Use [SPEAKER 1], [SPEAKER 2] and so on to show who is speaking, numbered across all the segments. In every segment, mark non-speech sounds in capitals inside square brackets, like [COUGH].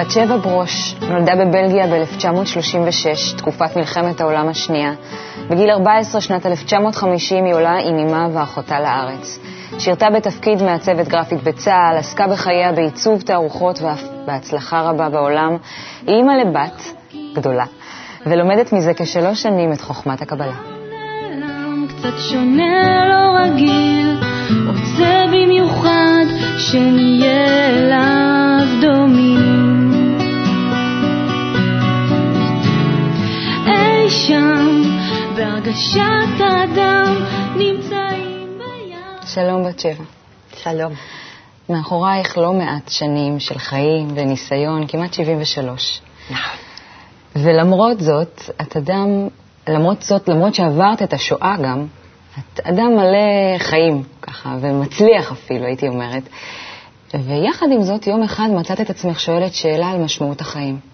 [SPEAKER 1] בת שבע ברוש נולדה בבלגיה ב-1936, תקופת מלחמת העולם השנייה. בגיל 14, שנת 1950, היא עולה עם אמה ואחותה לארץ. שירתה בתפקיד מעצבת גרפית בצה"ל, עסקה בחייה בעיצוב תערוכות ואף בהצלחה רבה בעולם. היא אימא לבת גדולה, ולומדת מזה כשלוש שנים את חוכמת הקבלה.
[SPEAKER 2] קצת שונה, לא רגיל, רוצה במיוחד שנהיה אליו דומים. שם, בהרגשת האדם, נמצאים בים.
[SPEAKER 1] שלום בת שבע.
[SPEAKER 3] שלום.
[SPEAKER 1] מאחורייך לא מעט שנים של חיים וניסיון, כמעט 73.
[SPEAKER 3] נכון.
[SPEAKER 1] ולמרות זאת, את אדם, למרות זאת, למרות שעברת את השואה גם, את אדם מלא חיים, ככה, ומצליח אפילו, הייתי אומרת. ויחד עם זאת, יום אחד מצאת את עצמך שואלת שאלה על משמעות החיים.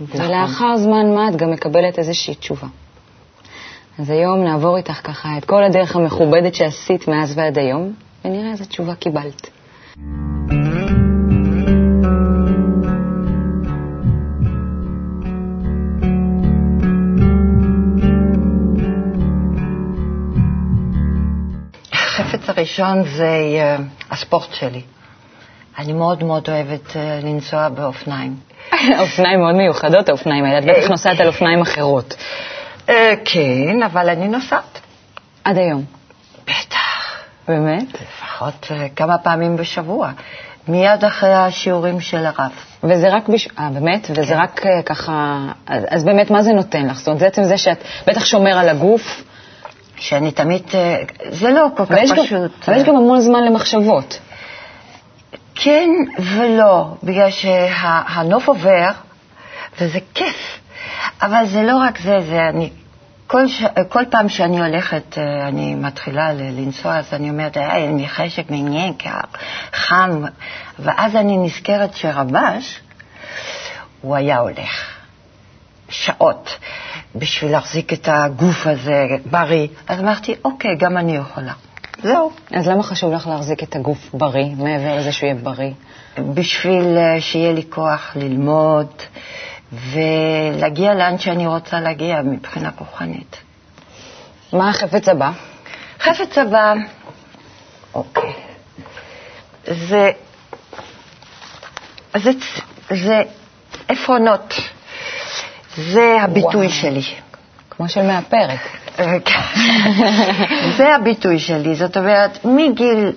[SPEAKER 3] נכון.
[SPEAKER 1] ולאחר זמן מה את גם מקבלת איזושהי תשובה. אז היום נעבור איתך ככה את כל הדרך המכובדת שעשית מאז ועד היום, ונראה איזה תשובה קיבלת.
[SPEAKER 3] החפץ הראשון זה אה, הספורט שלי. אני מאוד מאוד אוהבת אה, לנסוע באופניים. [LAUGHS]
[SPEAKER 1] אופניים מאוד מיוחדות, האופניים האלה. את בטח נוסעת על אופניים אחרות.
[SPEAKER 3] אה, כן, אבל אני נוסעת.
[SPEAKER 1] עד היום.
[SPEAKER 3] בטח.
[SPEAKER 1] באמת?
[SPEAKER 3] לפחות אה, כמה פעמים בשבוע. מיד אחרי השיעורים של הרב.
[SPEAKER 1] וזה רק בש... אה, באמת? וזה
[SPEAKER 3] כן.
[SPEAKER 1] רק אה, ככה... אז, אז באמת, מה זה נותן לך? זאת אומרת, זה עצם זה שאת בטח שומר על הגוף,
[SPEAKER 3] שאני תמיד... אה, זה לא כל כך פשוט.
[SPEAKER 1] אבל יש גם המון זמן למחשבות.
[SPEAKER 3] כן ולא, בגלל שהנוף עובר, וזה כיף. אבל זה לא רק זה, זה אני... כל, ש... כל פעם שאני הולכת, אה, אני מתחילה לנסוע, אז אני אומרת, "אה, אין לי חשק מעניין, חם, ואז אני נזכרת שרבש, הוא היה הולך שעות בשביל להחזיק את הגוף הזה בריא. אז אמרתי, אוקיי, גם אני יכולה. זהו.
[SPEAKER 1] אז למה חשוב לך להחזיק את הגוף בריא, מעבר לזה שהוא יהיה בריא?
[SPEAKER 3] בשביל אה, שיהיה לי כוח ללמוד ולהגיע לאן שאני רוצה להגיע מבחינה רוחנית.
[SPEAKER 1] מה החפץ הבא?
[SPEAKER 3] חפץ הבא, אוקיי, זה, זה, זה עפרונות. זה הביטוי
[SPEAKER 1] וואו.
[SPEAKER 3] שלי.
[SPEAKER 1] כמו של מאפרת. [LAUGHS]
[SPEAKER 3] זה הביטוי שלי, זאת אומרת, מגיל,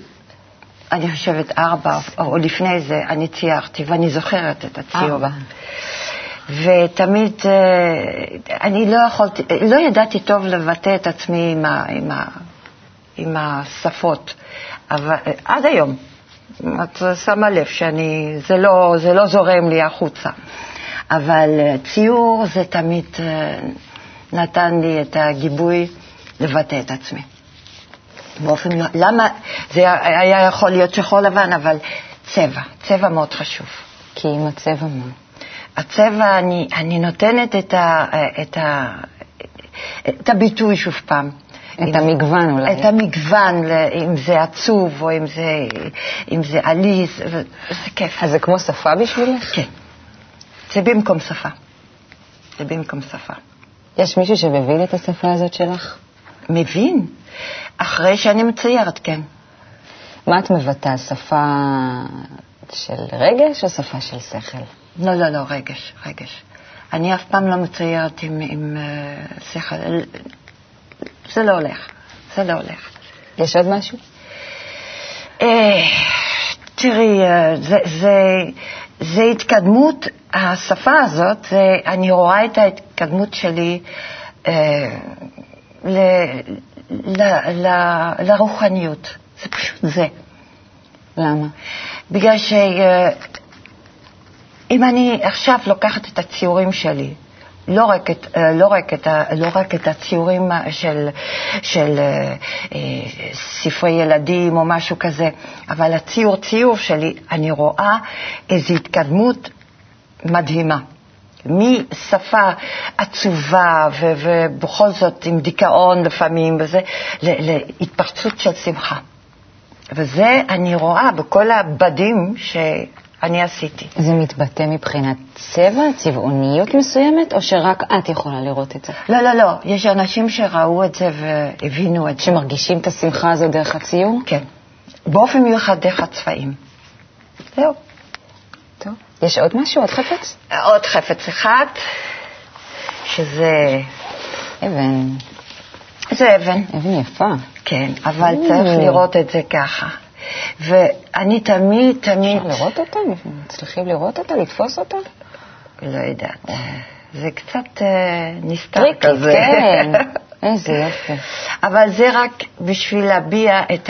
[SPEAKER 3] אני חושבת, ארבע, או לפני זה, אני ציירתי, ואני זוכרת את הציור. ותמיד, אה, אני לא יכולתי, לא ידעתי טוב לבטא את עצמי עם, ה, עם, ה, עם השפות, אבל עד היום, את שמה לב שאני, זה לא, זה לא זורם לי החוצה. אבל אה, ציור זה תמיד אה, נתן לי את הגיבוי לבטא את עצמי. באופן, למה, זה היה יכול להיות שחור לבן, אבל צבע, צבע מאוד חשוב.
[SPEAKER 1] כי עם הצבע מה?
[SPEAKER 3] הצבע, אני, אני נותנת את, ה, את, ה, את הביטוי שוב פעם.
[SPEAKER 1] את
[SPEAKER 3] אם-
[SPEAKER 1] המגוון אולי.
[SPEAKER 3] את המגוון, אם זה עצוב או אם זה, אם זה עליז, זה כיף.
[SPEAKER 1] אז זה כמו שפה בשבילך?
[SPEAKER 3] כן. זה במקום שפה. זה במקום שפה.
[SPEAKER 1] יש מישהו שמבין את השפה הזאת שלך?
[SPEAKER 3] מבין? אחרי שאני מציירת, כן.
[SPEAKER 1] מה את מבטאה? שפה של רגש או שפה של שכל?
[SPEAKER 3] לא, לא, לא, רגש, רגש. אני אף פעם לא מציירת עם, עם uh, שכל. זה לא הולך. זה לא הולך.
[SPEAKER 1] יש עוד משהו?
[SPEAKER 3] אה, תראי, אה, זה, זה, זה התקדמות, השפה הזאת, אני רואה את ההתקדמות שלי אה, ל, ל, ל, לרוחניות. זה פשוט זה.
[SPEAKER 1] למה?
[SPEAKER 3] בגלל שאם אני עכשיו לוקחת את הציורים שלי, לא רק את, אה, לא רק את, לא רק את הציורים של, של אה, אה, ספרי ילדים או משהו כזה, אבל הציור ציור שלי, אני רואה איזו התקדמות מדהימה. משפה עצובה ו- ובכל זאת עם דיכאון לפעמים וזה, ל- להתפרצות של שמחה. וזה אני רואה בכל הבדים אני עשיתי.
[SPEAKER 1] זה מתבטא מבחינת צבע, צבעוניות מסוימת, או שרק את יכולה לראות את זה?
[SPEAKER 3] לא, לא, לא, יש אנשים שראו את זה והבינו את זה.
[SPEAKER 1] שמרגישים את השמחה הזו דרך הציור?
[SPEAKER 3] כן. באופן מיוחד דרך הצבעים. זהו.
[SPEAKER 1] יש עוד משהו? עוד חפץ?
[SPEAKER 3] עוד חפץ אחד, שזה...
[SPEAKER 1] אבן.
[SPEAKER 3] זה אבן.
[SPEAKER 1] אבן יפה.
[SPEAKER 3] כן, אבל
[SPEAKER 1] Mm.
[SPEAKER 3] צריך לראות את זה ככה. ואני תמיד, תמיד...
[SPEAKER 1] אפשר לראות אותה? מצליחים לראות אותה? לתפוס אותה?
[SPEAKER 3] לא יודעת. זה קצת אה, נסתר
[SPEAKER 1] tricky,
[SPEAKER 3] כזה.
[SPEAKER 1] כן. [LAUGHS] איזה יופי.
[SPEAKER 3] אבל זה רק בשביל להביע את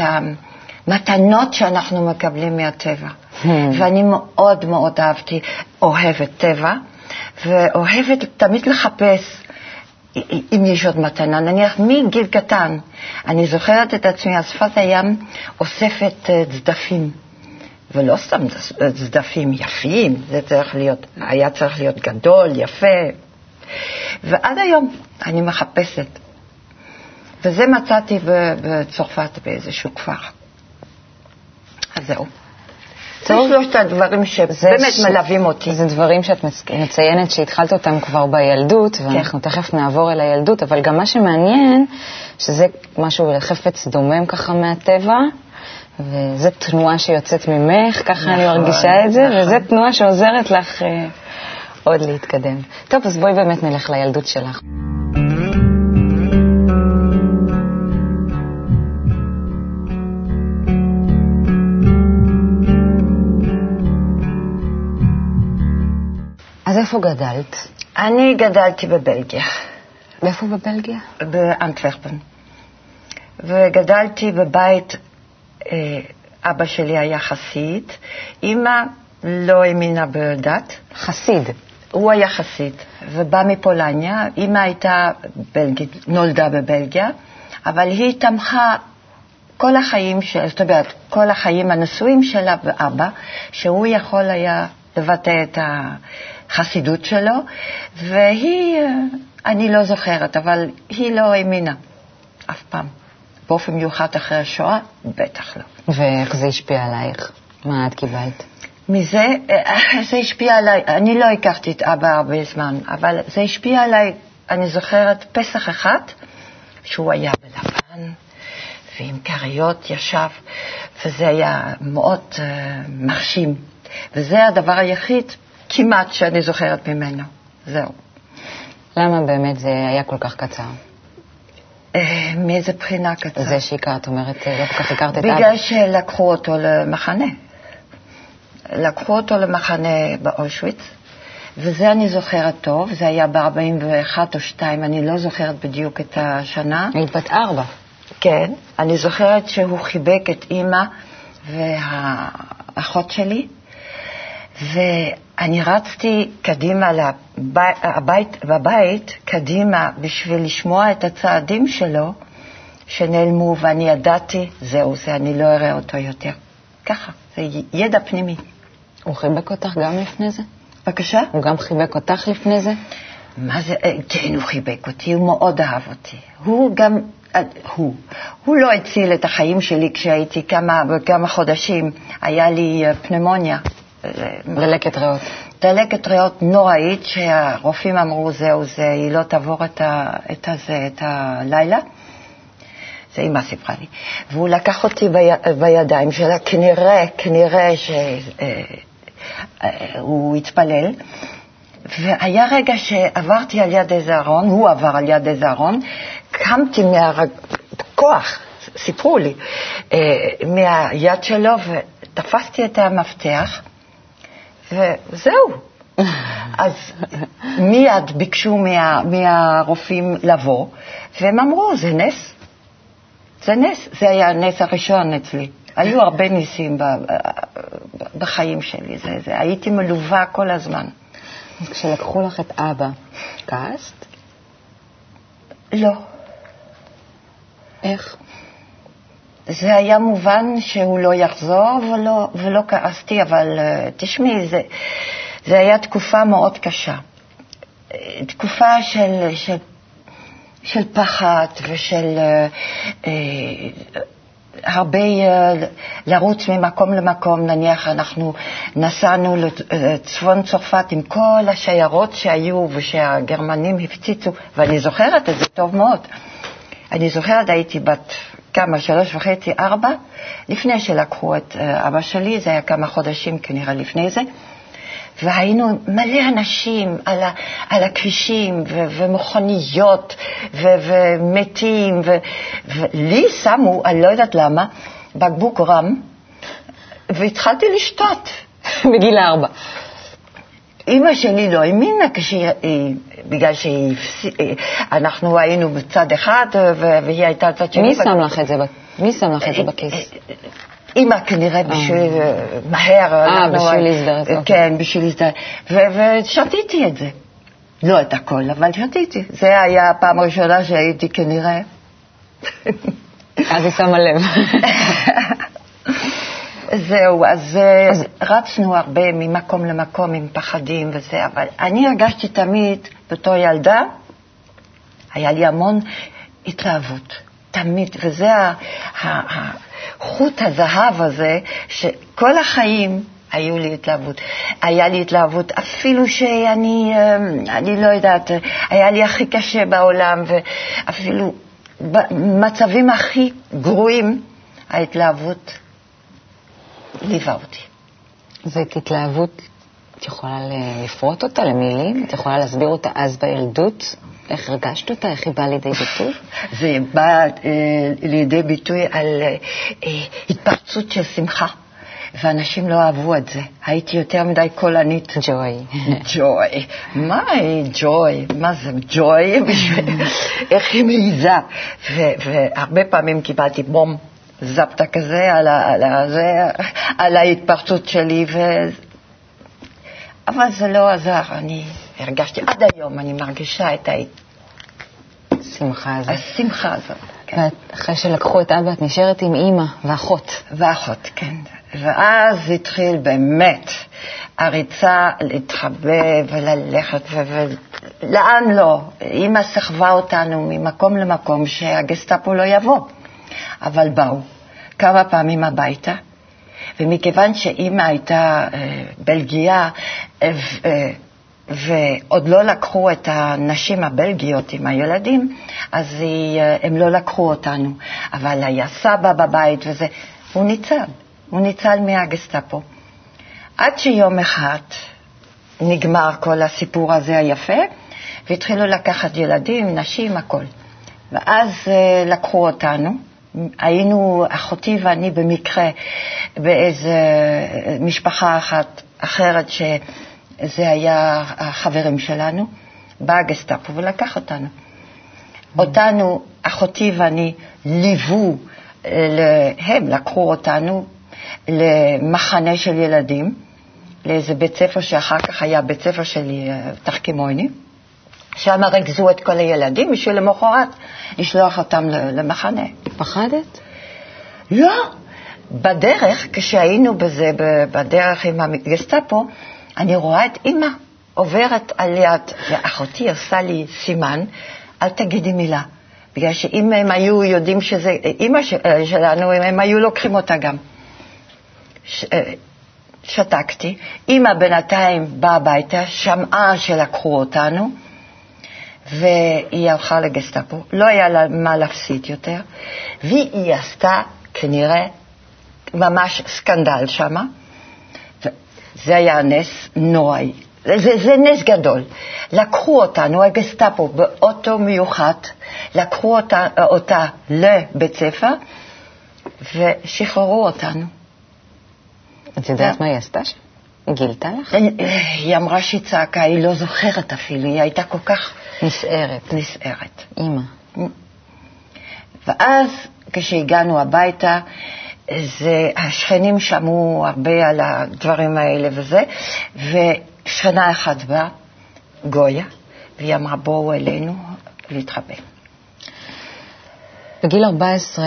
[SPEAKER 3] המתנות שאנחנו מקבלים מהטבע.
[SPEAKER 1] Hmm.
[SPEAKER 3] ואני מאוד מאוד אהבתי, אוהבת טבע, ואוהבת תמיד לחפש אם יש עוד מתנה. נניח מגיל קטן, אני זוכרת את עצמי על שפת הים אוספת אה, צדפים. ולא סתם צדפים יפים, זה צריך להיות, היה צריך להיות גדול, יפה. ועד היום אני מחפשת. וזה מצאתי בצרפת באיזשהו כפר. אז זהו. זה. שלושת הדברים שבאמת
[SPEAKER 1] ש-
[SPEAKER 3] מלווים אותי.
[SPEAKER 1] זה דברים שאת מצ- מציינת שהתחלת אותם כבר בילדות, ואנחנו תכף נעבור אל הילדות, אבל גם מה שמעניין, שזה משהו לחפץ דומם ככה מהטבע, וזו תנועה שיוצאת ממך, ככה אני
[SPEAKER 3] נכון,
[SPEAKER 1] מרגישה את זה,
[SPEAKER 3] נכון.
[SPEAKER 1] וזו תנועה שעוזרת לך אה, עוד להתקדם. טוב, אז בואי באמת נלך לילדות שלך. אז איפה גדלת?
[SPEAKER 3] אני גדלתי בבלגיה,
[SPEAKER 1] ואיפה בבלגיה?
[SPEAKER 3] באנטוורפן. וגדלתי בבית, אה, אבא שלי היה חסיד, אימא לא האמינה בדת.
[SPEAKER 1] חסיד.
[SPEAKER 3] הוא היה חסיד, ובא מפולניה. אימא הייתה בלגית, נולדה בבלגיה, אבל היא תמכה כל החיים, של, זאת אומרת, כל החיים הנשואים שלה ואבא, שהוא יכול היה לבטא את החסידות שלו, והיא, אה, אני לא זוכרת, אבל היא לא האמינה אף פעם. באופן מיוחד אחרי השואה, בטח לא.
[SPEAKER 1] ואיך זה השפיע עלייך? מה את קיבלת?
[SPEAKER 3] מזה, אה, זה השפיע עליי, אני לא הכרתי את אבא הרבה זמן, אבל זה השפיע עליי, אני זוכרת פסח אחד, שהוא היה בלבן, ועם כריות ישב, וזה היה מאוד uh, מרשים. וזה הדבר היחיד כמעט שאני זוכרת ממנו. זהו.
[SPEAKER 1] למה באמת זה היה כל כך קצר?
[SPEAKER 3] אה, מאיזה בחינה קצר?
[SPEAKER 1] זה שהכרת, אומרת, לא כל כך הכרת את אבא.
[SPEAKER 3] בגלל שלקחו אותו למחנה. לקחו אותו למחנה באושוויץ, וזה אני זוכרת טוב, זה היה ב-41 או 2, אני לא זוכרת בדיוק את השנה.
[SPEAKER 1] היית בת ארבע.
[SPEAKER 3] כן, אני זוכרת שהוא חיבק את אימא והאחות שלי, ואני רצתי קדימה לבית, הבית, בבית, קדימה, בשביל לשמוע את הצעדים שלו שנעלמו, ואני ידעתי, זהו זה, אני לא אראה אותו יותר. ככה, זה ידע פנימי.
[SPEAKER 1] הוא חיבק אותך גם לפני זה?
[SPEAKER 3] בבקשה?
[SPEAKER 1] הוא גם חיבק אותך לפני זה?
[SPEAKER 3] מה זה, אה, כן, הוא חיבק אותי, הוא מאוד אהב אותי. הוא גם, אה, הוא, הוא לא הציל את החיים שלי כשהייתי כמה, כמה חודשים, היה לי אה, פנמוניה. אה,
[SPEAKER 1] דלקת ריאות.
[SPEAKER 3] דלקת ריאות נוראית, שהרופאים אמרו, זהו זה, היא לא תעבור את, ה, את, הזה, את הלילה. זה אימא סיפרה לי. והוא לקח אותי בי, בידיים שלה, כנראה, כנראה שהוא התפלל. והיה רגע שעברתי על יד איזה ארון, הוא עבר על יד איזה ארון, קמתי מהכוח, סיפרו לי, אה, מהיד שלו, ותפסתי את המפתח, וזהו. אז מיד ביקשו מה, מהרופאים לבוא, והם אמרו, זה נס. זה נס, זה היה הנס הראשון אצלי. היו הרבה ניסים ב, בחיים שלי, זה, זה, הייתי מלווה כל הזמן.
[SPEAKER 1] אז כשלקחו לך את אבא, כעסת?
[SPEAKER 3] לא.
[SPEAKER 1] איך?
[SPEAKER 3] זה היה מובן שהוא לא יחזור ולא, ולא כעסתי, אבל uh, תשמעי, זה, זה היה תקופה מאוד קשה. תקופה של, של, של פחד ושל... Uh, uh, הרבה אה, לרוץ ממקום למקום, נניח אנחנו נסענו לצפון צרפת עם כל השיירות שהיו ושהגרמנים הפציצו, ואני זוכרת את זה טוב מאוד. אני זוכרת, הייתי בת כמה, שלוש וחצי, ארבע, לפני שלקחו את אה, אבא שלי, זה היה כמה חודשים כנראה לפני זה. והיינו מלא אנשים על, ה, על הכבישים, ו, ומכוניות, ו, ומתים, ו, ולי שמו, אני לא יודעת למה, בקבוק רם, והתחלתי לשתות. [LAUGHS]
[SPEAKER 1] בגיל ארבע.
[SPEAKER 3] אימא שלי לא האמינה, בגלל שאנחנו היינו בצד אחד והיא הייתה צד שני.
[SPEAKER 1] מי שם לך את זה, מי שם לך את זה בכיס?
[SPEAKER 3] אימא כנראה בשביל מהר.
[SPEAKER 1] אה, בשביל להזדרז. אוקיי.
[SPEAKER 3] כן, בשביל להזדרז. ושתיתי את זה. לא את הכל, אבל שתיתי. זה היה הפעם הראשונה שהייתי כנראה.
[SPEAKER 1] אז היא שמה לב. [LAUGHS]
[SPEAKER 3] זהו, אז, אז רצנו הרבה ממקום למקום עם פחדים וזה, אבל אני הרגשתי תמיד, בתור ילדה, היה לי המון התלהבות, תמיד, וזה חוט הזהב הזה, שכל החיים היו לי התלהבות. היה לי התלהבות אפילו שאני, אני לא יודעת, היה לי הכי קשה בעולם, ואפילו במצבים הכי גרועים, ההתלהבות ליווה אותי.
[SPEAKER 1] זאת התלהבות, את יכולה לפרוט אותה למילים? את יכולה להסביר אותה אז בילדות? איך הרגשת אותה? איך היא באה לידי ביטוי? [LAUGHS]
[SPEAKER 3] זה בא אה, לידי ביטוי על אה, אה, התפרצות של שמחה. ואנשים לא אהבו את זה. הייתי יותר מדי קולנית.
[SPEAKER 1] ג'וי. [LAUGHS]
[SPEAKER 3] ג'וי. מה ג'וי? מה זה ג'וי? [LAUGHS] איך היא מעיזה? והרבה פעמים קיבלתי בום זפטה כזה על, ה, על, ה, זה, על ההתפרצות שלי, ו... אבל זה לא עזר, אני הרגשתי, עד היום אני מרגישה את
[SPEAKER 1] השמחה הזאת.
[SPEAKER 3] השמחה הזאת,
[SPEAKER 1] כן. ואחרי שלקחו את אבא, את נשארת עם אימא ואחות.
[SPEAKER 3] ואחות, כן. ואז התחיל באמת הריצה להתחבא וללכת, ולאן לא. אימא סחבה אותנו ממקום למקום שהגסטאפו לא יבוא. אבל באו כמה פעמים הביתה, ומכיוון שאימא הייתה אה, בלגיה, אה, אה, ועוד לא לקחו את הנשים הבלגיות עם הילדים, אז היא, אה, הם לא לקחו אותנו. אבל היה סבא בבית וזה, הוא ניצל, הוא ניצל מהגסטאפו. עד שיום אחד נגמר כל הסיפור הזה היפה, והתחילו לקחת ילדים, נשים, הכל. ואז אה, לקחו אותנו, היינו, אחותי ואני במקרה, באיזה משפחה אחת אחרת, שזה היה החברים שלנו, בא הגסטאפו ולקח אותנו. אותנו, אחותי ואני, ליוו, הם לקחו אותנו למחנה של ילדים, לאיזה בית ספר שאחר כך היה בית ספר של תחכימויני. שם ריכזו את כל הילדים בשביל למחרת לשלוח אותם למחנה.
[SPEAKER 1] פחדת?
[SPEAKER 3] לא. בדרך, כשהיינו בזה, בדרך עם הגסטאפו, אני רואה את אימא עוברת על יד, ואחותי עושה לי סימן, אל תגידי מילה. בגלל שאם הם היו יודעים שזה אימא אה, שלנו, הם היו לוקחים אותה גם. ש, אה, שתקתי. אימא בינתיים באה הביתה, שמעה שלקחו אותנו, והיא הלכה לגסטאפו, לא היה לה מה להפסיד יותר, והיא עשתה כנראה ממש סקנדל שם. זה היה נס נוראי. זה, זה נס גדול. לקחו אותנו, הגסטאפו, באוטו מיוחד, לקחו אותה, אותה לבית ספר ושחררו אותנו.
[SPEAKER 1] את יודעת מה היא עשתה שם? גילתה לך?
[SPEAKER 3] היא אמרה שהיא צעקה, היא לא זוכרת אפילו, היא הייתה כל כך...
[SPEAKER 1] נסערת.
[SPEAKER 3] נסערת.
[SPEAKER 1] אימא.
[SPEAKER 3] ואז כשהגענו הביתה, זה, השכנים שמעו הרבה על הדברים האלה וזה, ושכנה אחת באה, גויה, והיא אמרה, בואו אלינו להתחבא.
[SPEAKER 1] בגיל 14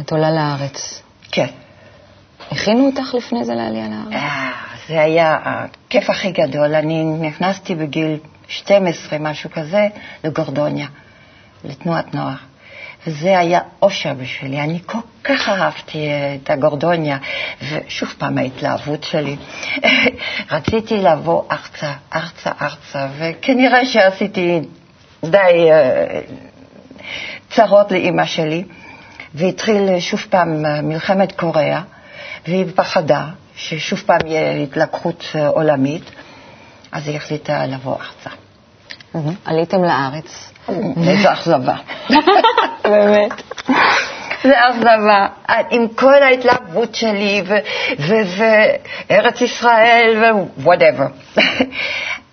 [SPEAKER 1] את עולה לארץ.
[SPEAKER 3] כן.
[SPEAKER 1] הכינו אותך לפני זה לעלייה לארץ?
[SPEAKER 3] אה, זה היה הכיף הכי גדול. אני נכנסתי בגיל 12, משהו כזה, לגורדוניה, לתנועת נוער. וזה היה אושר בשבילי. אני כל כך אהבתי את הגורדוניה, ושוב פעם ההתלהבות שלי. [LAUGHS] רציתי לבוא ארצה, ארצה, ארצה, וכנראה שעשיתי די אה, צרות לאימא שלי, והתחיל שוב פעם מלחמת קוריאה, והיא פחדה ששוב פעם יהיה התלקחות אה, עולמית, אז היא החליטה לבוא ארצה.
[SPEAKER 1] עליתם לארץ.
[SPEAKER 3] איזו אכזבה. [LAUGHS]
[SPEAKER 1] באמת.
[SPEAKER 3] זה אכזבה, עם כל ההתלהבות שלי וארץ ישראל ו-whatever. [LAUGHS]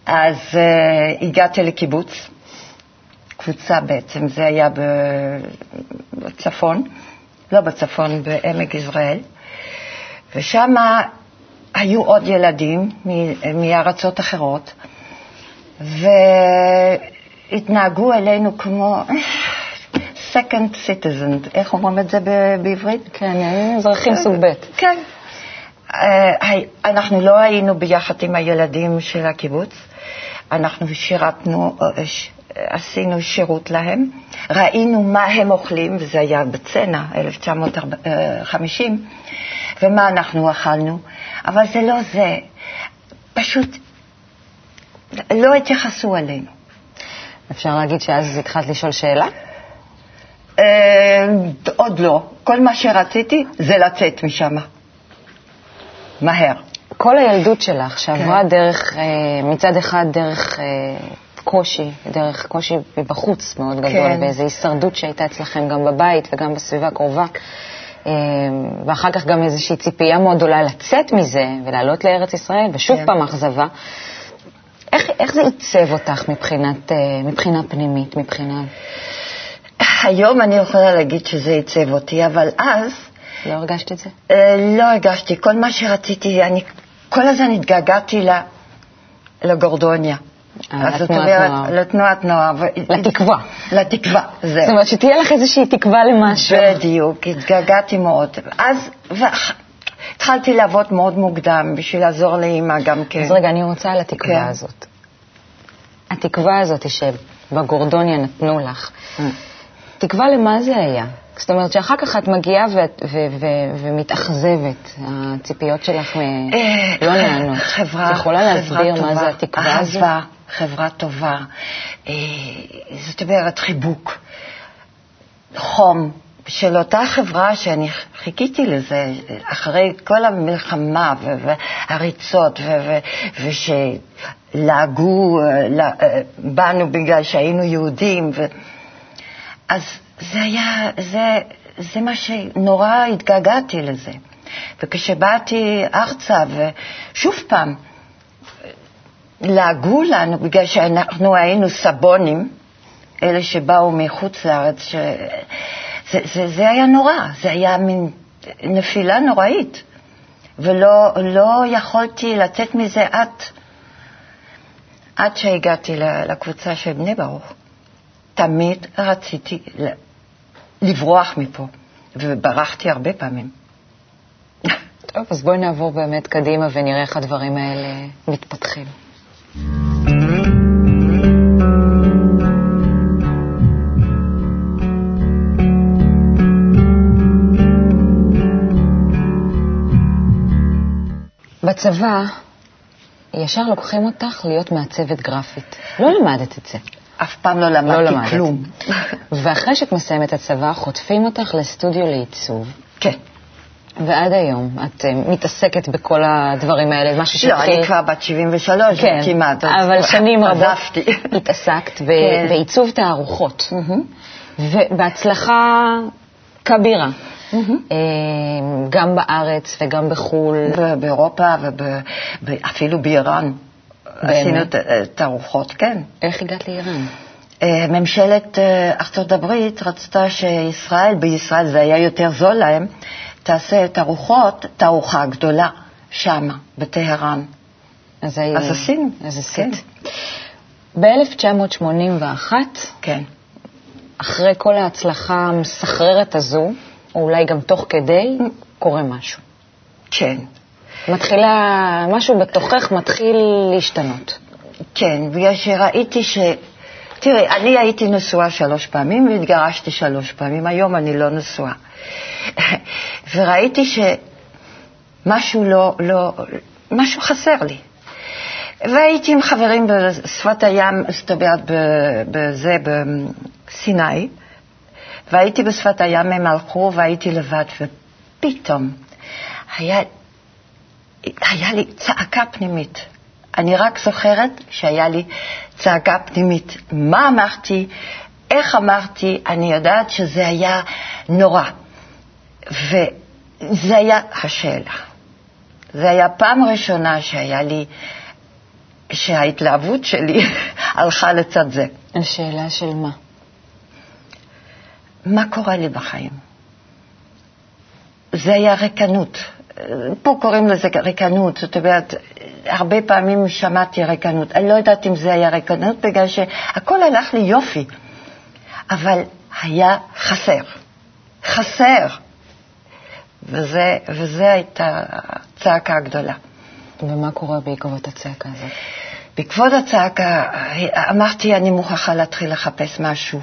[SPEAKER 3] אז uh, הגעתי לקיבוץ, קבוצה בעצם, זה היה בצפון, לא בצפון, בעמק יזרעאל, ושם היו עוד ילדים מארצות אחרות, והתנהגו אלינו כמו second citizen, איך אומרים את זה בעברית?
[SPEAKER 1] כן, אזרחים סוג ב'.
[SPEAKER 3] כן. אה, אנחנו לא היינו ביחד עם הילדים של הקיבוץ, אנחנו שירתנו, אה, עשינו שירות להם, ראינו מה הם אוכלים, וזה היה בצנע, 1950, ומה אנחנו אכלנו, אבל זה לא זה, פשוט לא התייחסו אלינו.
[SPEAKER 1] אפשר להגיד שאז התחלת לשאול שאלה?
[SPEAKER 3] אה, עוד לא. כל מה שרציתי זה לצאת משם. מהר.
[SPEAKER 1] כל הילדות שלך שעברה כן. דרך, אה, מצד אחד דרך אה, קושי, דרך קושי מבחוץ מאוד גדול, כן. באיזו הישרדות שהייתה אצלכם גם בבית וגם בסביבה הקרובה, ואחר כך גם איזושהי ציפייה מאוד גדולה לצאת מזה ולעלות לארץ ישראל, ושוב כן. פעם אכזבה. איך, איך זה עיצב אותך מבחינת, מבחינה פנימית, מבחינה...
[SPEAKER 3] היום אני יכולה להגיד שזה עיצב אותי, אבל אז...
[SPEAKER 1] לא הרגשת את זה?
[SPEAKER 3] אה, לא הרגשתי. כל מה שרציתי, אני כל הזמן התגעגעתי לגורדוניה.
[SPEAKER 1] אה, אז זאת אומרת,
[SPEAKER 3] לתנועת נוער.
[SPEAKER 1] לתקווה.
[SPEAKER 3] לתקווה, זהו.
[SPEAKER 1] זאת אומרת, שתהיה לך איזושהי תקווה למשהו.
[SPEAKER 3] בדיוק, התגעגעתי מאוד. אז התחלתי לעבוד מאוד מוקדם בשביל לעזור לאימא גם כן.
[SPEAKER 1] אז רגע, אני רוצה על התקווה כן. הזאת. התקווה הזאת שבגורדוניה נתנו לך. Mm. תקווה למה זה היה? זאת אומרת שאחר כך את מגיעה ומתאכזבת, הציפיות שלך אה, לא נענות.
[SPEAKER 3] חברה,
[SPEAKER 1] את יכולה להסביר מה זה התקווה הזו?
[SPEAKER 3] אהבה, חברה טובה, אה, זאת אומרת חיבוק, חום. של אותה חברה שאני חיכיתי לזה אחרי כל המלחמה והריצות ושלעגו אה, בנו בגלל שהיינו יהודים. אז זה היה, זה, זה מה שנורא התגעגעתי לזה. וכשבאתי ארצה, ושוב פעם, לעגו לנו, בגלל שאנחנו היינו סבונים, אלה שבאו מחוץ לארץ, ש... זה, זה, זה היה נורא, זה היה מין נפילה נוראית, ולא לא יכולתי לצאת מזה עד, עד שהגעתי לקבוצה של בני ברוך. תמיד רציתי לברוח מפה, וברחתי הרבה פעמים.
[SPEAKER 1] טוב, אז בואי נעבור באמת קדימה ונראה איך הדברים האלה מתפתחים. בצבא ישר לוקחים אותך להיות מעצבת גרפית. לא למדת את זה.
[SPEAKER 3] אף פעם לא למדתי לא למדת. כלום.
[SPEAKER 1] ואחרי שאת מסיימת את הצבא, חוטפים אותך לסטודיו לעיצוב.
[SPEAKER 3] כן.
[SPEAKER 1] ועד היום את uh, מתעסקת בכל הדברים האלה, משהו שהתחיל...
[SPEAKER 3] לא, אני כבר בת 73 כן, כמעט.
[SPEAKER 1] אבל שנים רבות התעסקת ב- כן. בעיצוב תערוכות, mm-hmm. ובהצלחה כבירה. Mm-hmm. גם בארץ וגם בחו"ל.
[SPEAKER 3] באירופה ואפילו באיראן. עשינו תערוכות, כן.
[SPEAKER 1] איך הגעת לאיראן?
[SPEAKER 3] אה, ממשלת אה, ארצות הברית רצתה שישראל, בישראל זה היה יותר זול להם, תעשה תערוכות, תערוכה גדולה, שמה, בטהרן.
[SPEAKER 1] אז, היו...
[SPEAKER 3] אז עשינו.
[SPEAKER 1] אז עשית. כן. ב-1981,
[SPEAKER 3] כן.
[SPEAKER 1] אחרי כל ההצלחה המסחררת הזו, או אולי גם תוך כדי, קורה משהו.
[SPEAKER 3] כן.
[SPEAKER 1] מתחילה, משהו בתוכך מתחיל להשתנות.
[SPEAKER 3] כן, בגלל שראיתי ש, תראי, אני הייתי נשואה שלוש פעמים והתגרשתי שלוש פעמים, היום אני לא נשואה. [LAUGHS] וראיתי שמשהו לא, לא, משהו חסר לי. והייתי עם חברים בשפת הים, זאת אומרת, בזה, בסיני, והייתי בשפת הים, הם הלכו והייתי לבד, ופתאום היה, היה לי צעקה פנימית. אני רק זוכרת שהיה לי צעקה פנימית. מה אמרתי, איך אמרתי, אני יודעת שזה היה נורא. וזה היה השאלה. זה היה פעם ראשונה שהיה לי, שההתלהבות שלי [LAUGHS] הלכה לצד זה.
[SPEAKER 1] השאלה של מה?
[SPEAKER 3] מה קורה לי בחיים? זה היה ריקנות. פה קוראים לזה ריקנות, זאת אומרת, הרבה פעמים שמעתי ריקנות. אני לא יודעת אם זה היה ריקנות, בגלל שהכל הלך לי יופי, אבל היה חסר. חסר. וזה, וזה הייתה הצעקה הגדולה.
[SPEAKER 1] ומה קורה בעקבות הצעקה הזאת?
[SPEAKER 3] בעקבות הצעקה אמרתי, אני מוכרחה להתחיל לחפש משהו.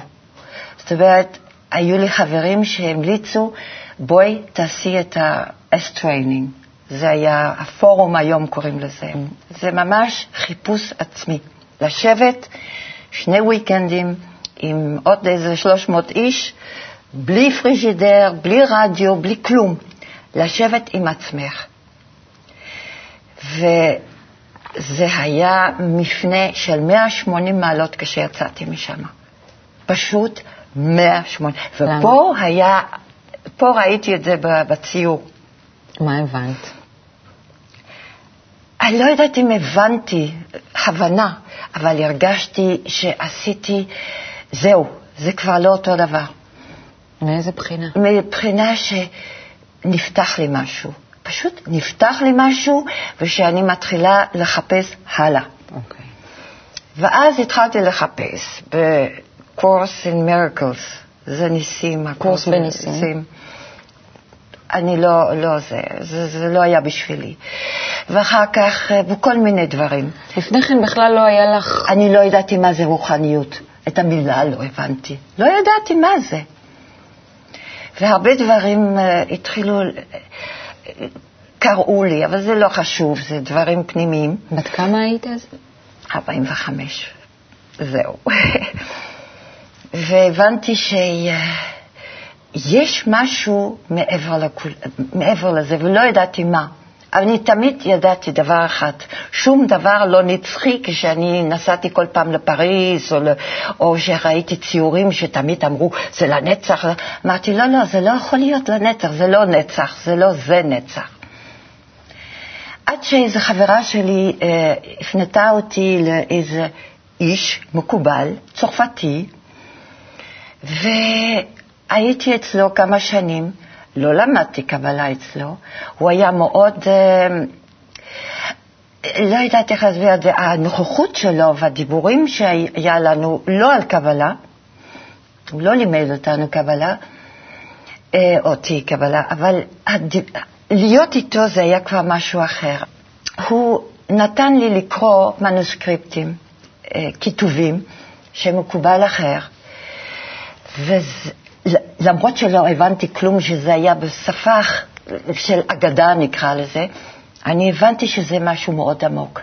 [SPEAKER 3] זאת אומרת, היו לי חברים שהמליצו, בואי תעשי את ה-S training. זה היה, הפורום היום קוראים לזה. זה ממש חיפוש עצמי. לשבת שני weekendים עם עוד איזה 300 איש, בלי פריג'ידר, בלי רדיו, בלי כלום. לשבת עם עצמך. וזה היה מפנה של 180 מעלות כשיצאתי משם. פשוט 180. ופה היה, פה ראיתי את זה בציור.
[SPEAKER 1] מה הבנת?
[SPEAKER 3] אני לא יודעת אם הבנתי הבנה, אבל הרגשתי שעשיתי, זהו, זה כבר לא אותו דבר.
[SPEAKER 1] מאיזה בחינה?
[SPEAKER 3] מבחינה שנפתח לי משהו. פשוט נפתח לי משהו, ושאני מתחילה לחפש הלאה.
[SPEAKER 1] אוקיי.
[SPEAKER 3] ואז התחלתי לחפש ב-Course in Miracles, זה ניסים.
[SPEAKER 1] קורס בניסים.
[SPEAKER 3] אני לא, לא זה, זה, זה לא היה בשבילי. ואחר כך, אה, בכל מיני דברים.
[SPEAKER 1] לפני כן בכלל לא היה לך...
[SPEAKER 3] אני לא ידעתי מה זה רוחניות. את המילה לא הבנתי. לא ידעתי מה זה. והרבה דברים uh, התחילו, uh, קראו לי, אבל זה לא חשוב, זה דברים פנימיים.
[SPEAKER 1] בת כמה היית אז?
[SPEAKER 3] 45. זהו. [LAUGHS] והבנתי שיש משהו מעבר, לכול, מעבר לזה, ולא ידעתי מה. אבל אני תמיד ידעתי דבר אחד, שום דבר לא נצחי כשאני נסעתי כל פעם לפריז, או, או שראיתי ציורים שתמיד אמרו, זה לנצח. אמרתי, לא, לא, זה לא יכול להיות לנצח, זה לא נצח, זה לא זה נצח. עד שאיזו חברה שלי אה, הפנתה אותי לאיזה איש מקובל, צרפתי, והייתי אצלו כמה שנים. לא למדתי קבלה אצלו, הוא היה מאוד, אה, לא יודעת איך להסביר את זה, הנוכחות שלו והדיבורים שהיה לנו, לא על קבלה, הוא לא לימד אותנו קבלה, אה, אותי קבלה, אבל. להיות איתו זה היה כבר משהו אחר. הוא נתן לי לקרוא מנוסקריפטים, אה, כיתובים, שמקובל אחר, וזה, למרות שלא הבנתי כלום, שזה היה בשפה של אגדה נקרא לזה, אני הבנתי שזה משהו מאוד עמוק.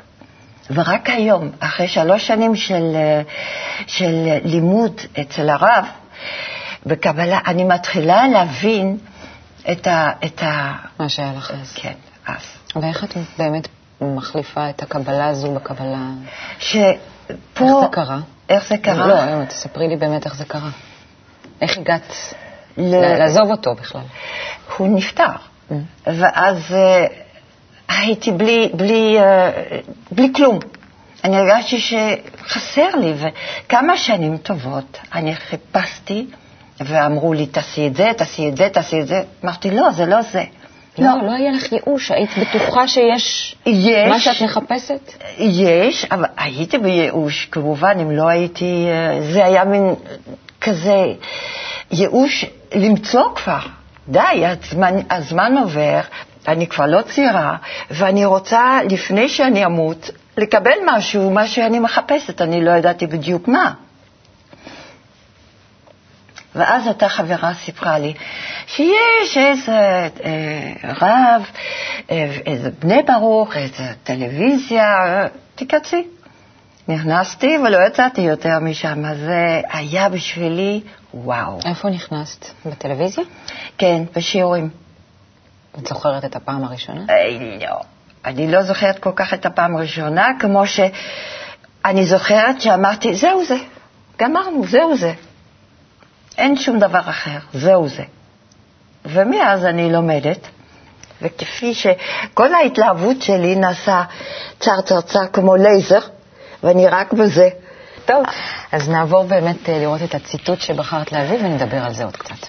[SPEAKER 3] ורק היום, אחרי שלוש שנים של, של לימוד אצל הרב, בקבלה, אני מתחילה להבין את ה... את ה...
[SPEAKER 1] מה שהיה לך אז.
[SPEAKER 3] כן, אז.
[SPEAKER 1] ואיך את באמת מחליפה את הקבלה הזו בקבלה?
[SPEAKER 3] שפה...
[SPEAKER 1] איך זה קרה?
[SPEAKER 3] איך זה קרה?
[SPEAKER 1] לא, תספרי לי באמת איך זה קרה. איך הגעת ל... לעזוב אותו בכלל?
[SPEAKER 3] הוא נפטר,
[SPEAKER 1] Mm.
[SPEAKER 3] ואז uh, הייתי בלי, בלי, uh, בלי כלום. אני הרגשתי שחסר לי, וכמה שנים טובות אני חיפשתי, ואמרו לי, תעשי את זה, תעשי את זה, תעשי את זה. אמרתי, לא, זה לא זה.
[SPEAKER 1] לא, לא היה לך ייאוש, היית בטוחה שיש
[SPEAKER 3] יש,
[SPEAKER 1] מה שאת מחפשת?
[SPEAKER 3] יש, אבל הייתי בייאוש, כמובן, אם לא הייתי... אה, זה היה מין כזה ייאוש למצוא כבר. די, הזמן, הזמן עובר, אני כבר לא צעירה, ואני רוצה, לפני שאני אמות, לקבל משהו, מה שאני מחפשת, אני לא ידעתי בדיוק מה. ואז אותה חברה סיפרה לי שיש איזה אה, רב, אה, איזה בני ברוך, איזה טלוויזיה, תיכנסי. נכנסתי ולא יצאתי יותר משם, אז זה היה בשבילי וואו.
[SPEAKER 1] איפה נכנסת? בטלוויזיה?
[SPEAKER 3] כן, בשיעורים.
[SPEAKER 1] את זוכרת את הפעם הראשונה?
[SPEAKER 3] אה, לא. אני לא זוכרת כל כך את הפעם הראשונה, כמו שאני זוכרת שאמרתי, זהו זה, גמרנו, זהו זה. אין שום דבר אחר, זהו זה. ומאז אני לומדת, וכפי שכל ההתלהבות שלי נעשה צר צר צר כמו לייזר, ואני רק בזה.
[SPEAKER 1] טוב, אז נעבור באמת אה, לראות את הציטוט שבחרת להביא ונדבר על זה עוד קצת.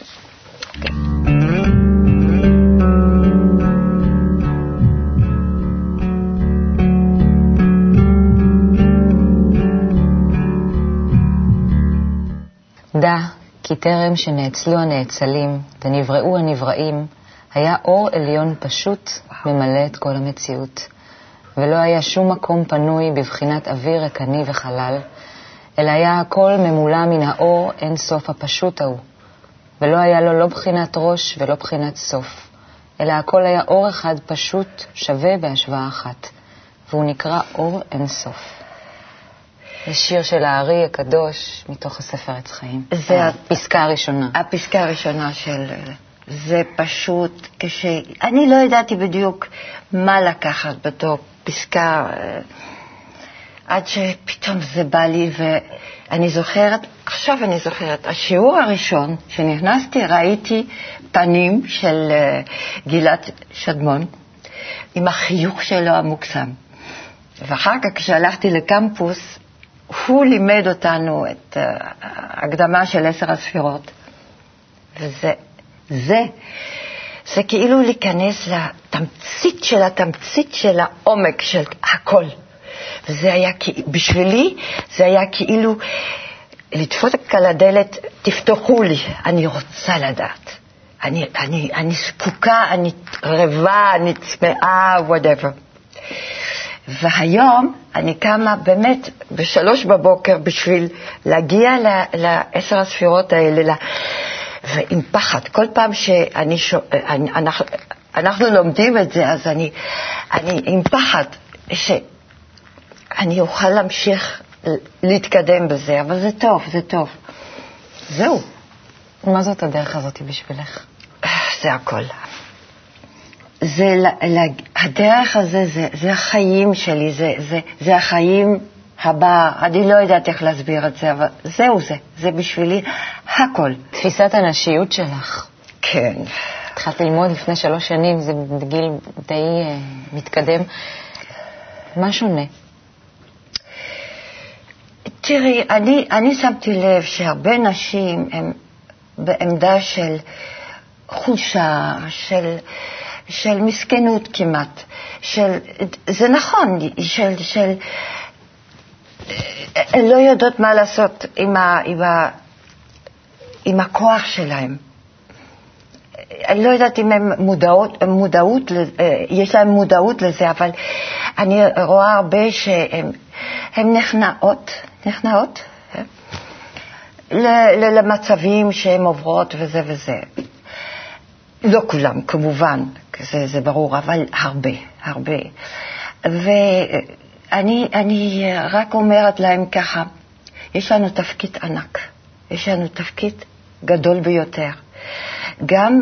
[SPEAKER 1] דע כי טרם שנאצלו הנאצלים ונבראו הנבראים, היה אור עליון פשוט ממלא את כל המציאות, ולא היה שום מקום פנוי בבחינת אוויר ריקני וחלל, אלא היה הכל ממולא מן האור אין סוף הפשוט ההוא, ולא היה לו לא בחינת ראש ולא בחינת סוף, אלא הכל היה אור אחד פשוט שווה בהשוואה אחת, והוא נקרא אור אין סוף. זה שיר של הארי הקדוש מתוך הספר עץ חיים.
[SPEAKER 3] זה
[SPEAKER 1] הפסקה הראשונה.
[SPEAKER 3] הפסקה הראשונה של... זה פשוט כש... אני לא ידעתי בדיוק מה לקחת בתור פסקה, אה, עד שפתאום זה בא לי, ואני זוכרת, עכשיו אני זוכרת, השיעור הראשון שנכנסתי, ראיתי פנים של אה, גלעד שדמון, עם החיוך שלו המוקסם. ואחר כך כשהלכתי לקמפוס, הוא לימד אותנו את אה, ההקדמה של עשר הספירות, וזה, זה, זה כאילו להיכנס לתמצית של התמצית של העומק של הכל. וזה היה, בשבילי, זה היה כאילו לדפוק על הדלת, תפתחו לי, אני רוצה לדעת. אני, אני, אני זקוקה, אני רעבה, אני צמאה, whatever. והיום אני קמה באמת בשלוש בבוקר בשביל להגיע לעשר הספירות האלה, ועם פחד. כל פעם שאני, ש... אני, אנחנו, אנחנו לומדים את זה, אז אני, אני עם פחד שאני אוכל להמשיך להתקדם בזה, אבל זה טוב, זה טוב. זהו.
[SPEAKER 1] מה זאת הדרך הזאת בשבילך?
[SPEAKER 3] זה הכל. זה, הדרך הזה, זה, זה החיים שלי, זה, זה, זה החיים הבא, אני לא יודעת איך להסביר את זה, אבל זהו זה, זה בשבילי הכל.
[SPEAKER 1] תפיסת הנשיות שלך.
[SPEAKER 3] כן.
[SPEAKER 1] התחלת ללמוד לפני שלוש שנים, זה בגיל די uh, מתקדם. מה שונה?
[SPEAKER 3] תראי, אני, אני שמתי לב שהרבה נשים הן בעמדה של חולשה, של... של מסכנות כמעט, של, זה נכון, של, של הן לא יודעות מה לעשות עם, ה, עם, ה, עם הכוח שלהן. אני לא יודעת אם הן מודעות, מודעות, יש להן מודעות לזה, אבל אני רואה הרבה שהן נכנעות, נכנעות למצבים שהן עוברות וזה וזה. לא כולם, כמובן, זה, זה ברור, אבל הרבה, הרבה. ואני אני רק אומרת להם ככה, יש לנו תפקיד ענק, יש לנו תפקיד גדול ביותר. גם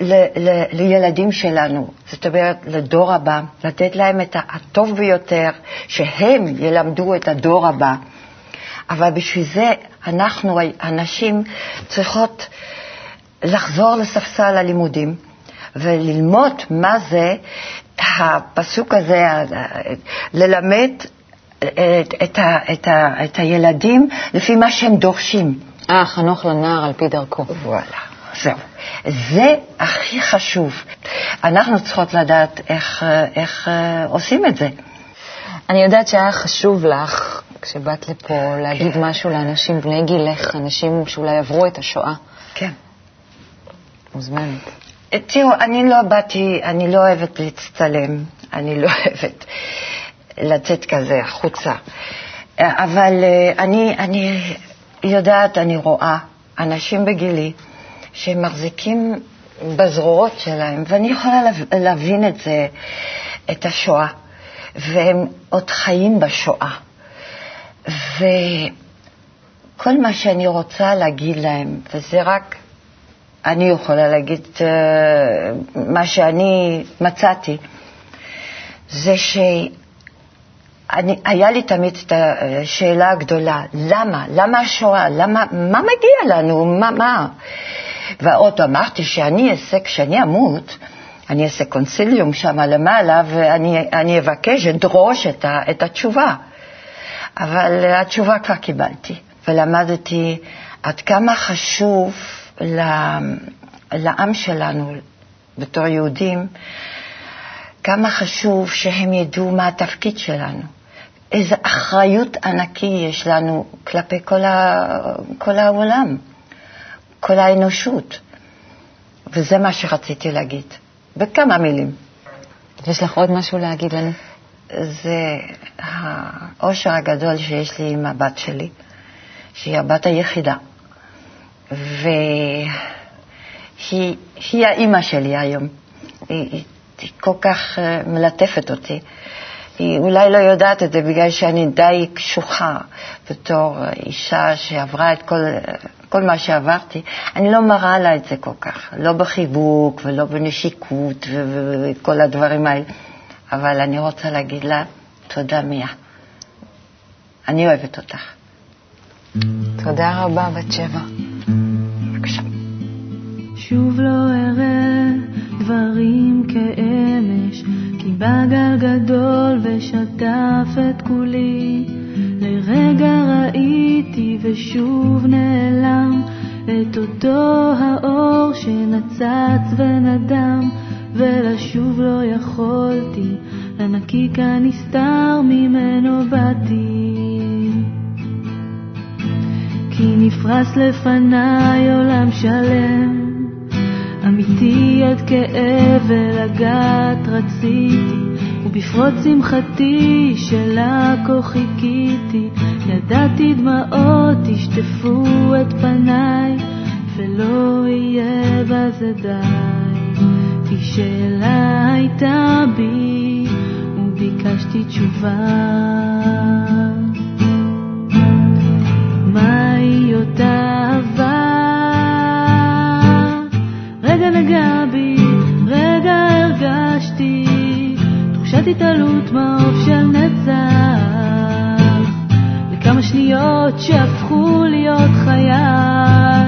[SPEAKER 3] ל, ל, לילדים שלנו, זאת אומרת, לדור הבא, לתת להם את הטוב ביותר, שהם ילמדו את הדור הבא. אבל בשביל זה אנחנו, הנשים, צריכות לחזור לספסל הלימודים וללמוד מה זה הפסוק הזה, ללמד את, את, את, את הילדים לפי מה שהם דורשים.
[SPEAKER 1] אה, חנוך לנער על פי דרכו.
[SPEAKER 3] וואלה, זהו. זה הכי חשוב. אנחנו צריכות לדעת איך, איך אה, עושים את זה.
[SPEAKER 1] אני יודעת שהיה חשוב לך, כשבאת לפה, להגיד כן. משהו לאנשים בני גילך, אנשים שאולי עברו את השואה.
[SPEAKER 3] כן.
[SPEAKER 1] מוזמנת.
[SPEAKER 3] תראו, אני לא באתי, אני לא אוהבת להצטלם, אני לא [LAUGHS] אוהבת לצאת כזה החוצה. אבל אה, אני, אני יודעת, אני רואה אנשים בגילי שמחזיקים בזרועות שלהם, ואני יכולה להב- להבין את זה, את השואה, והם עוד חיים בשואה. וכל מה שאני רוצה להגיד להם, וזה רק אני יכולה להגיד uh, מה שאני מצאתי, זה שהיה לי תמיד את השאלה הגדולה, למה? למה השואה? למה, מה מגיע לנו? מה? מה? ועוד אמרתי שאני אעשה, כשאני אמות, אני אעשה קונסיליום שם למעלה ואני אבקש, אדרוש את, את התשובה. אבל התשובה כבר קיבלתי, ולמדתי עד כמה חשוב לעם שלנו, בתור יהודים, כמה חשוב שהם ידעו מה התפקיד שלנו. איזו אחריות ענקי יש לנו כלפי כל, ה, כל העולם, כל האנושות. וזה מה שרציתי להגיד, בכמה מילים.
[SPEAKER 1] יש לך עוד משהו להגיד לנו?
[SPEAKER 3] זה האושר הגדול שיש לי עם הבת שלי, שהיא הבת היחידה. והיא האימא שלי היום. היא, היא, היא כל כך uh, מלטפת אותי. היא אולי לא יודעת את זה בגלל שאני די קשוחה בתור אישה שעברה את כל, כל מה שעברתי. אני לא מראה לה את זה כל כך, לא בחיבוק ולא בנשיקות וכל הדברים האלה. אבל אני רוצה להגיד לה תודה, מיה. אני אוהבת אותך.
[SPEAKER 1] תודה רבה, בת שבע.
[SPEAKER 2] שוב לא אראה דברים כאמש, כי בא גל גדול ושטף את כולי. לרגע ראיתי ושוב נעלם את אותו האור שנצץ ונדם, ולשוב לא יכולתי, לנקיק הנסתר ממנו באתי. כי נפרס לפניי עולם שלם, אמיתי עד כאב ולגעת רציתי, ובפרוץ שמחתי שלה כה חיכיתי, ידעתי דמעות ישטפו את פניי, ולא יהיה בזה די. כי שאלה הייתה בי, וביקשתי תשובה. מהי אותה אהבה? רגע בי, רגע הרגשתי תחושת התעלות מעוף של נצח לכמה שניות שהפכו להיות חיי